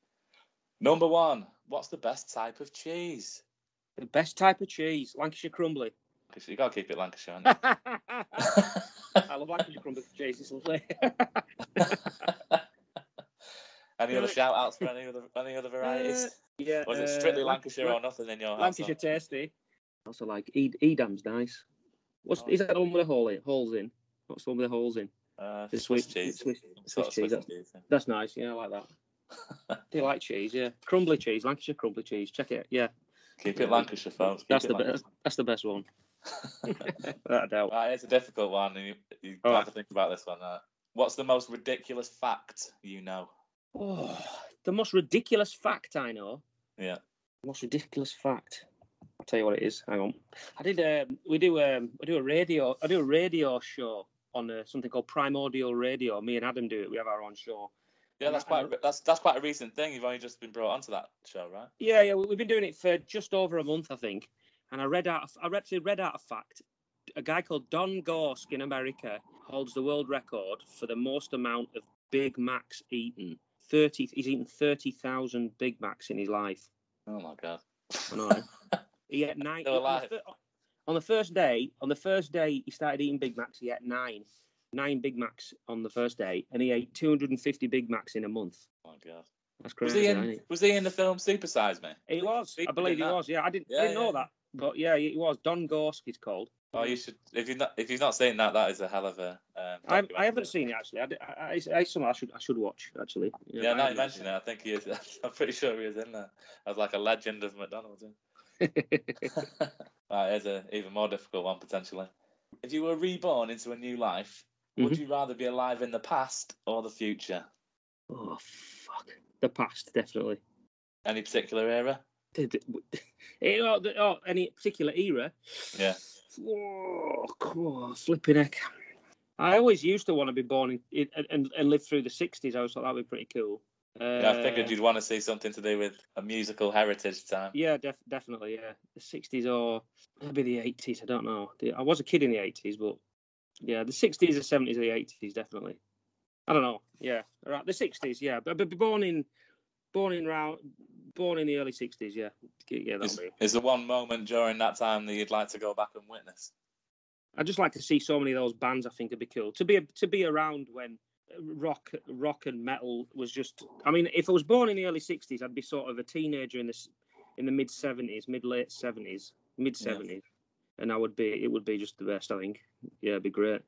Number one. What's the best type of cheese? The best type of cheese, Lancashire crumbly. Because you got to keep it Lancashire. haven't I love Lancashire crumbly cheese. It's lovely. any other Uh, shout outs for any other any other varieties? Uh, yeah. or is it uh, strictly Lanc- Lancashire or nothing in your Lancashire household? tasty. Also like Ed- Edam's nice. What's Oh. is that the one with the hole in, holes in? What's the one with the holes in? Uh, The Swiss Swiss- cheese. Swiss- Sort Swiss cheese, Swiss cheese. yeah. That's nice. Yeah, I like that. Do you like cheese? Yeah, crumbly cheese, Lancashire crumbly cheese. Check it. Yeah, Keep it Lancashire, folks. Keep that's the best. That's the best one. Without a doubt. Right, it's a difficult one. You, you have right. to think about this one. Uh, what's the most ridiculous fact you know? Oh, the most ridiculous fact I know. Yeah. Most ridiculous fact. I'll tell you what it is. Hang on. I did. Um, we do. Um, I do a radio. I do a radio show on uh, something called Primordial Radio. Me and Adam do it. We have our own show. Yeah, that's quite a- that's that's quite a recent thing. You've only just been brought onto that show, right? Yeah, yeah. we- We've been doing it for just over a month, I think. And I read out. I actually read out a fact. A guy called Don Gorske in America holds the world record for the most amount of Big Macs eaten. Thirty. He's eaten thirty thousand Big Macs in his life. Oh my god. I know. he ate nine. On the On the first day, on the first day he started eating Big Macs, he ate nine, nine Big Macs on the first day, and he ate 250 Big Macs in a month. Oh my god. That's crazy. Was he in? Was he in the film Super Size Me? He was. I believe he was. Yeah, I didn't, Yeah, I didn't know that, but yeah, he was. Don Gorske, he's called. Oh, you should. If you've not if you've not seen that, that is a hell of a. Um, I, I haven't seen it actually. I, I, I, I, it's something I should I should watch actually. Yeah, I now you mention it, I think he is. I'm pretty sure he is in there as like a legend of McDonald's. right, here's a even more difficult one potentially. If you were reborn into a new life, would Mm-hmm. you rather be alive in the past or the future? oh fuck, the past definitely. Any particular era? Did, oh, any particular era? Yeah. Oh, cool. flipping heck. I always used to want to be born in, in and, and live through the 60s. I always thought that would be pretty cool. Uh, Yeah, I figured you'd want to see something to do with a musical heritage time. Yeah, def- definitely. Yeah, the 60s or maybe the 80s. I don't know. I was a kid in the 80s, but yeah, the 60s, the 70s, or the 80s, definitely. I don't know. Yeah, right. The 60s. Yeah, but, but born in, born in round, born in the early 60s. Yeah, yeah, Is, be. is there one moment during that time that you'd like to go back and witness? I'd just like to see so many of those bands. I think it'd be cool to be to be around when rock rock and metal was just. I mean, if I was born in the early '60s, I'd be sort of a teenager in this in the mid '70s, mid late '70s, mid '70s, and I would be. It would be just the best. I think. Yeah, it'd be great.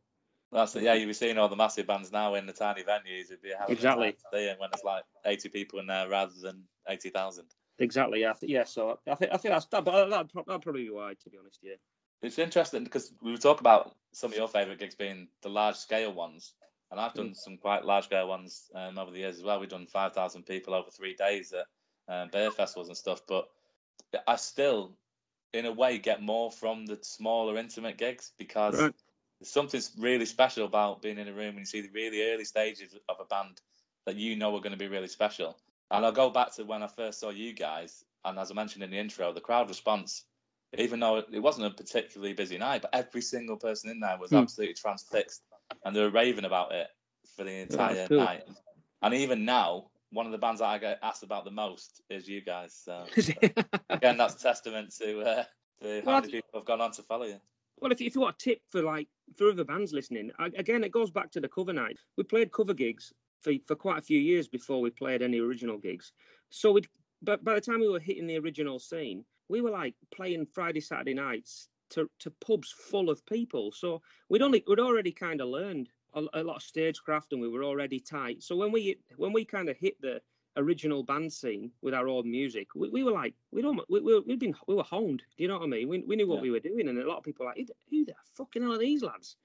That's it. Yeah, you'll be seeing all the massive bands now in the tiny venues. It'd be a hell of a Exactly. see when it's like 80 people in there rather than 80,000. Exactly. Yeah. Yeah. So I think I think that's that. But that'd, that'd probably be why, to be honest. Yeah. It's interesting because we talk about some of your favourite gigs being the large scale ones, and I've done some quite large scale ones um, over the years as well. We've done 5,000 people over three days at um, beer festivals and stuff, but I still, in a way, get more from the smaller intimate gigs because Right. There's something really special about being in a room and you see the really early stages of a band that you know are going to be really special. And I'll go back to when I first saw you guys, and as I mentioned in the intro, the crowd response, even though it wasn't a particularly busy night, but every single person in there was Hmm. absolutely transfixed, and they were raving about it for the entire cool. night. And even now, one of the bands that I get asked about the most is you guys. So again, that's testament to, uh, to how many people have gone on to follow you. Well, if, if you want a tip for like for other bands listening, I, again, it goes back to the cover night. We played cover gigs for for quite a few years before we played any original gigs. So we, but by the time we were hitting the original scene, we were like playing Friday, Saturday nights to to pubs full of people. So we'd only we'd already kind of learned a, a lot of stagecraft, and we were already tight. So when we when we kind of hit the original band scene with our own music, we, we were like, we'd almost, we, we, we'd been, we were honed. Do you know what I mean? We, we knew what Yeah. we were doing, and a lot of people were like, who the, fucking hell are these lads?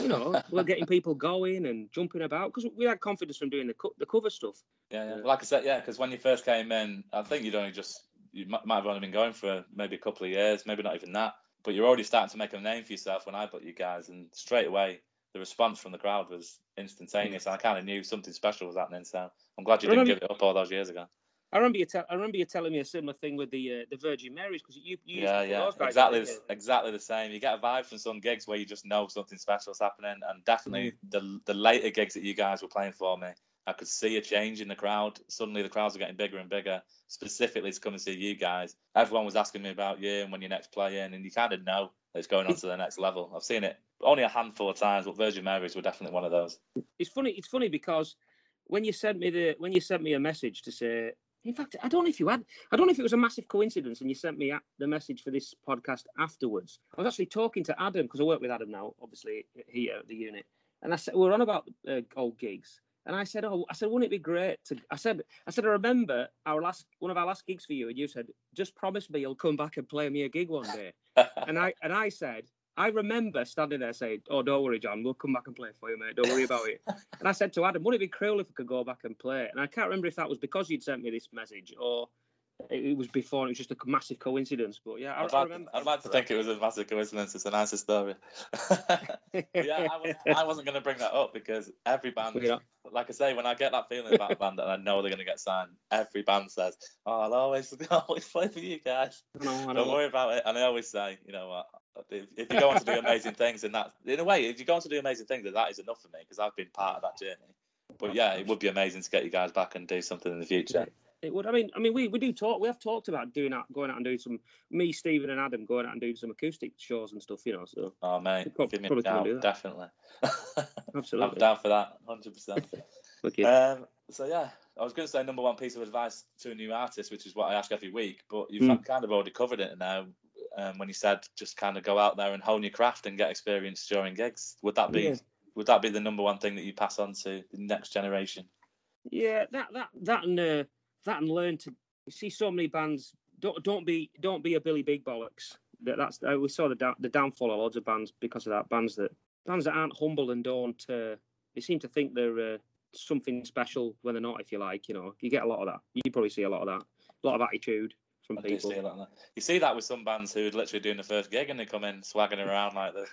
You know, we're getting people going and jumping about because we had confidence from doing the co- the cover stuff. Yeah, yeah. Yeah. Like I said, yeah, because when you first came in, I think you'd only just you might, might have only been going for maybe a couple of years, maybe not even that. But you're already starting to make a name for yourself when I put you guys, and straight away the response from the crowd was instantaneous, and I kind of knew something special was happening. So I'm glad you didn't Remember- give it up all those years ago. I remember you tell, I remember you telling me a similar thing with the uh, the Virgin Marys because you, you used Yeah, to yeah, exactly, the, exactly the same. You get a vibe from some gigs where you just know something special's happening, and definitely Mm. the the later gigs that you guys were playing for me, I could see a change in the crowd. Suddenly, the crowds were getting bigger and bigger, specifically to come and see you guys. Everyone was asking me about you and when you next play in, and you kind of know it's going on to the next level. I've seen it only a handful of times, but Virgin Marys were definitely one of those. it's funny. It's funny because when you sent me the when you sent me a message to say, in fact, I don't know if you had, I don't know if it was a massive coincidence, and you sent me the message for this podcast afterwards. I was actually talking to Adam because I work with Adam now, obviously here at the unit, and I said we we're on about uh, old gigs. And I said, "Oh, I said, wouldn't it be great to?" I said, "I said, I remember our last one of our last gigs for you, and you said, just promise me you'll come back and play me a gig one day." And I and I said, I remember standing there saying, "Oh, don't worry, John. We'll come back and play for you, mate. Don't worry about it." and I said to Adam, "Wouldn't it be cruel if we could go back and play?" And I can't remember if that was because you'd sent me this message or it was before. It was just a massive coincidence. But yeah, I, I'd, I like, remember. I'd like to think it was a massive coincidence. It's a nicer story. yeah, I, was, I wasn't going to bring that up because every band, Yeah. like I say, when I get that feeling about a band and I know they're going to get signed, every band says, "Oh, I'll always, always play for you guys. I Don't know. worry about it." And I always say, you know what? If, if you go on to do amazing things, and that, in a way, if you go on to do amazing things, then that is enough for me because I've been part of that journey. But yeah, it would be amazing to get you guys back and do something in the future. It would. I mean, I mean, we, we do talk. We have talked about doing out, going out and doing some. Me, Stephen, and Adam going out and doing some acoustic shows and stuff. You know, so Oh mate, Prob- give me probably couldn't do definitely. I'm absolutely. down for that, hundred percent. Wicked. Um, so yeah, I was going to say number one piece of advice to a new artist, which is what I ask every week, but you've Mm. kind of already covered it now. Um, when you said just kind of go out there and hone your craft and get experience during gigs, would that be Yeah. would that be the number one thing that you pass on to the next generation? Yeah, that that that and uh, that and learn to see so many bands. Don't don't be don't be a Billy Big Bollocks. That that's uh, we saw the down, the downfall of loads of bands because of that. Bands that bands that aren't humble and don't. Uh, they seem to think they're uh, something special when they're not. If you like, you know, you get a lot of that. You probably see a lot of that. A lot of attitude from I people. see that. You see that with some bands who are literally doing the first gig and they come in swagging around like this.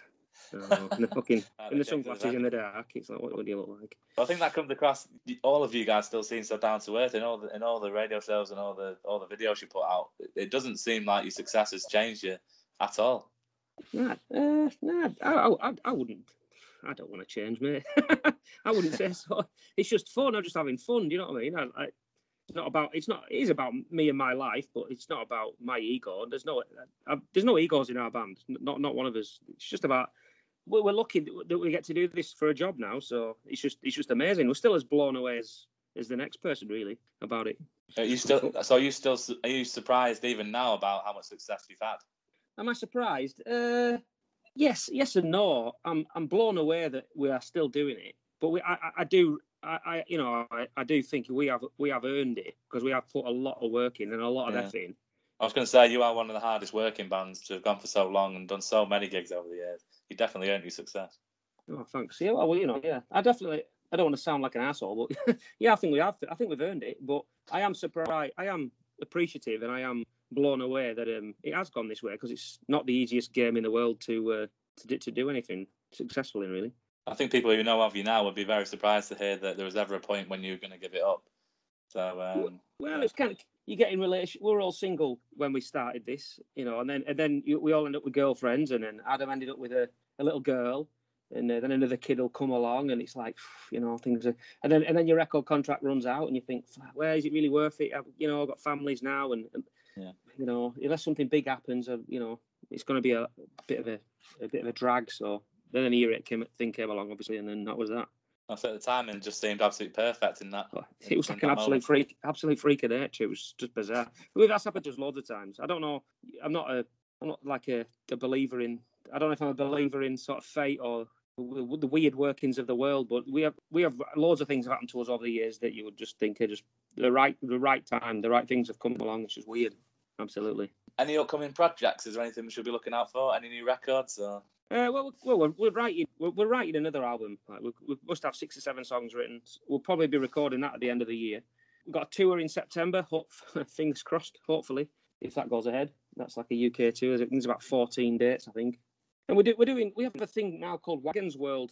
Uh, and the fucking in the came to the sunglasses in the dark. It's like what, what do you look like? I think that comes across. All of you guys still seem so down to earth in all the in all the radio shows and all the all the videos you put out. It, doesn't seem like your success has changed you at all. Nah, uh, nah, I, I, I, I wouldn't. I don't want to change, mate. I wouldn't say so. It's just fun. I'm just having fun. Do you know what I mean? I, I, it's not about. It's not. It is about me and my life, but it's not about my ego. There's no. I, there's no egos in our band. Not not one of us. It's just about we're we're lucky that we get to do this for a job now. So it's just it's just amazing. We're still as blown away as as the next person really about it. Are you still? So are you still? Are you surprised even now about how much success you've had? Am I surprised? Uh, yes, yes and no. I'm I'm blown away that we are still doing it, but we I, I- I do I, I you know I, I do think we have we have earned it because we have put a lot of work in and a lot of Yeah. effort in. I was going to say you are one of the hardest working bands to have gone for so long and done so many gigs over the years. You definitely earned your success. Oh, thanks. Yeah, well, you know, yeah, I definitely. I don't want to sound like an asshole, but yeah, I think we have. I think we've earned it. But I am surprised. I am appreciative, and I am blown away that um, it has gone this way because it's not the easiest game in the world to uh, to do, to do anything successfully. really. I think people who know of you now would be very surprised to hear that there was ever a point when you were going to give it up. So um, Well, it's kind of you get in relation. We're all single when we started this, you know, and then and then you, we all end up with girlfriends, and then Adam ended up with a, a little girl, and uh, then another kid will come along, and it's like, you know, things are, and then and then your record contract runs out, and you think, "Fuck, where is it really worth it? I've, you know, I've got families now, and, and Yeah. you know, unless something big happens, uh, you know, it's going to be a, bit of a a bit of a drag. So then an Earache thing came along, obviously, and then that was that. I said at the time and just seemed absolutely perfect in that. It was like an absolute moment. freak, absolute freak of nature. It was just bizarre. That's happened to us loads of times. I don't know. I'm not a, I'm not like a, a believer in. I don't know if I'm a believer in sort of fate or the, the weird workings of the world, but we have we have loads of things have happened to us over the years that you would just think are just the right the right time. The right things have come along. It's just weird. Absolutely. Any upcoming projects? Is there anything we should be looking out for? Any new records? Or... Uh, well, well, we're, we're writing we're, we're writing another album. Like we, we must have six or seven songs written. We'll probably be recording that at the end of the year. We've got a tour in September. Hope, fingers crossed. Hopefully, if that goes ahead, that's like a UK tour. It's about fourteen dates, I think. And we do we're doing we have a thing now called Wagons World,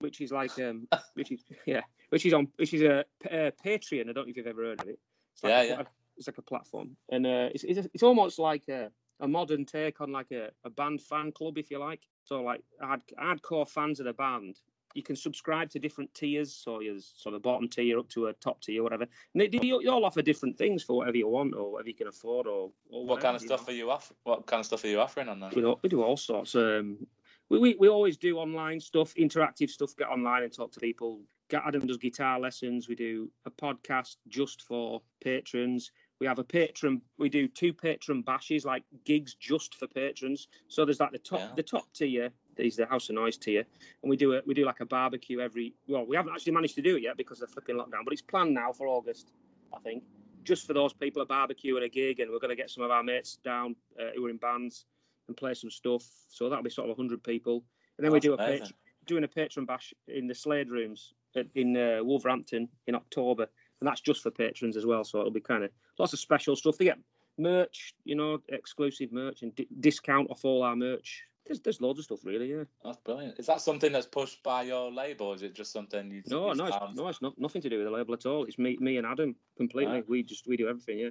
which is like um which is yeah which is on which is a, a Patreon. I don't know if you've ever heard of it. It's like Yeah, a, yeah. It's like a platform, and uh, it's, it's it's almost like a, a modern take on like a, a band fan club, if you like. So like hard, hardcore fans of the band, you can subscribe to different tiers. So you're sort of bottom tier up to a top tier, whatever. And they, they all offer different things for whatever you want or whatever you can afford or, or What kind of stuff know. are you off? What kind of stuff are you offering on that? You know, we do all sorts. Um, we, we, we always do online stuff, interactive stuff, get online and talk to people. Adam does guitar lessons. We do a podcast just for patrons. We have a patron. We do two patron bashes, like gigs just for patrons. So there's like the top, Yeah. the top tier is the House of Noise tier, and we do it. We do like a barbecue every. Well, we haven't actually managed to do it yet because of the flipping lockdown, but it's planned now for August, I think. Just for those people, a barbecue and a gig, and we're going to get some of our mates down uh, who are in bands and play some stuff. So that'll be sort of 100 people. And then we That's do a patron, doing a patron bash in the Slade Rooms in uh, Wolverhampton in October, and that's just for patrons as well. So it'll be kind of lots of special stuff. They get merch, you know, exclusive merch and di- discount off all our merch. There's there's loads of stuff really. Yeah. That's brilliant. Is that something that's pushed by your label? Or is it just something you? No, no, it's, no, it's not nothing to do with the label at all. It's me, me and Adam completely. Right. We just we do everything. Yeah.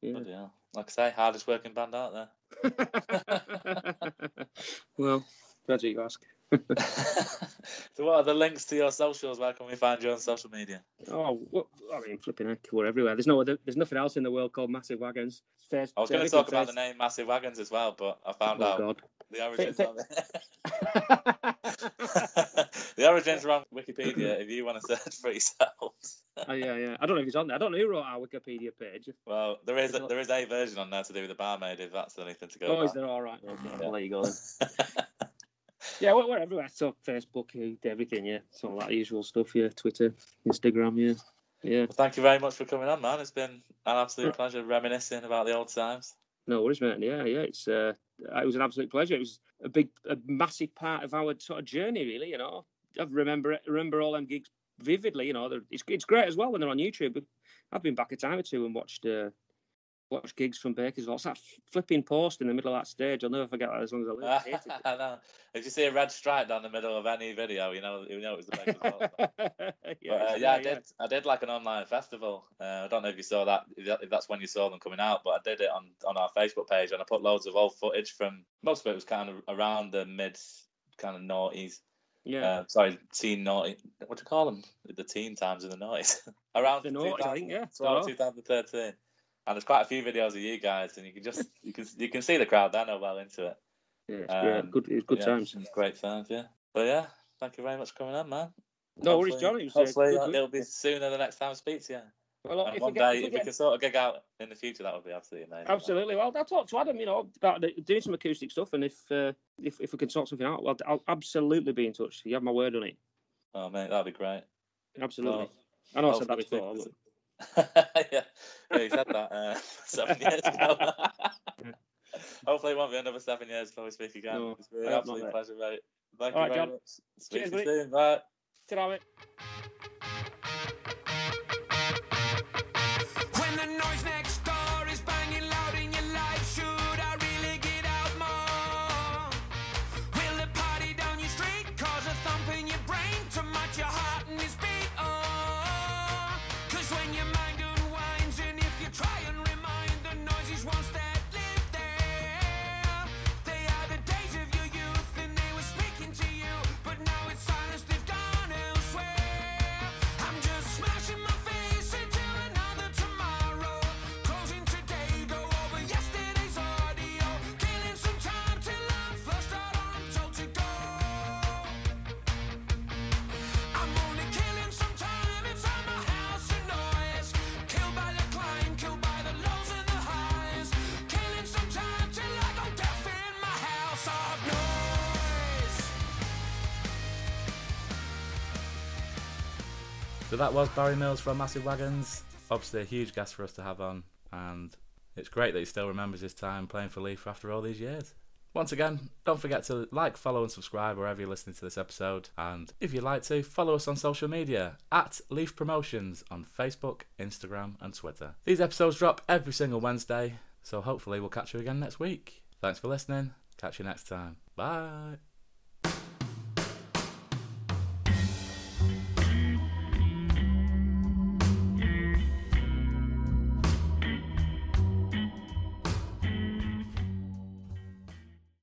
Yeah. Bloody hell. Like I say, hardest working band out there. well, glad you ask. so, what are the links to your socials? Where can we find you on social media? Oh, I mean, flipping heck, we're everywhere. There's no other, there's nothing else in the world called massive wagons. I was going to talk about the name Massive Wagons as well, but I found Oh out God. the origins of it. the origins are on Wikipedia. If you want to search for yourselves, oh yeah, yeah. I don't know if he's on there. I don't know who wrote our Wikipedia page. well, there is a, there is a version on there to do with the barmaid. If that's anything to go. Oh, is there? All right. Okay. Yeah. Well, there you go. Then. Yeah, we're, we're everywhere. So Facebook, everything. Yeah, it's all that usual stuff. Yeah, Twitter, Instagram. Yeah, yeah. Well, thank you very much for coming on, man. It's been an absolute pleasure reminiscing about the old times. No worries, man. Yeah, yeah. It's uh, it was an absolute pleasure. It was a big, a massive part of our sort of journey, really. You know, I remember remember all them gigs vividly. You know, it's it's great as well when they're on YouTube. I've been back a time or two and watched uh, watched gigs from Bakers Vaults. It's that flipping post in the middle of that stage. I'll never forget that as long as I live. I hated it. I know. If you see a red stripe down the middle of any video, you know you know it was the Bakers yeah, But, uh, it's- yeah, I did. I did like an online festival. Uh, I don't know if you saw that. If that's when you saw them coming out, but I did it on on our Facebook page, and I put loads of old footage from. Most of it was kind of around the mid, kind of noughties. Yeah, Uh, sorry, teen naughty. What do you call them? The teen times and the noughties. around The noughties, I think, yeah. 2012, They're 2013. And there's quite a few videos of you guys, and you can just you can you can see the crowd. They're no well into it. Yeah, it's Um. Good, it was good yeah, times. Great times, yeah. But yeah, thank you very much for coming on, man. No worries, Johnny. It uh, Hopefully, good it'll be sooner the next time I speak to you. Well, And one we get, day, if we get- can sort of gig out in the future, that would be absolutely amazing. absolutely. Well, I'll talk to Adam. You know about the- doing some acoustic stuff, and if uh, if if we can sort something out, well, I'll absolutely be in touch. You have my word on it. Oh, mate, that'd be great. Absolutely. Well, I know I said that before. Speak- but- yeah, yeah, you said that uh, seven years ago. Hopefully, it won't be another seven years before we speak again. No, it's been an hope not, absolute mate. pleasure, mate. Thank All you right, very John. much. Speak Cheers, to you buddy. soon. Bye. Ta-ra, mate. When the noise next So that was Barry Mills from Massive Wagons. Obviously, a huge guest for us to have on, and it's great that he still remembers his time playing for Leaf after all these years. Once again, don't forget to like, follow, and subscribe wherever you're listening to this episode. And if you'd like to, follow us on social media at Leaf Promotions on Facebook, Instagram, and Twitter. These episodes drop every single Wednesday, so hopefully we'll catch you again next week. Thanks for listening. Catch you next time. Bye.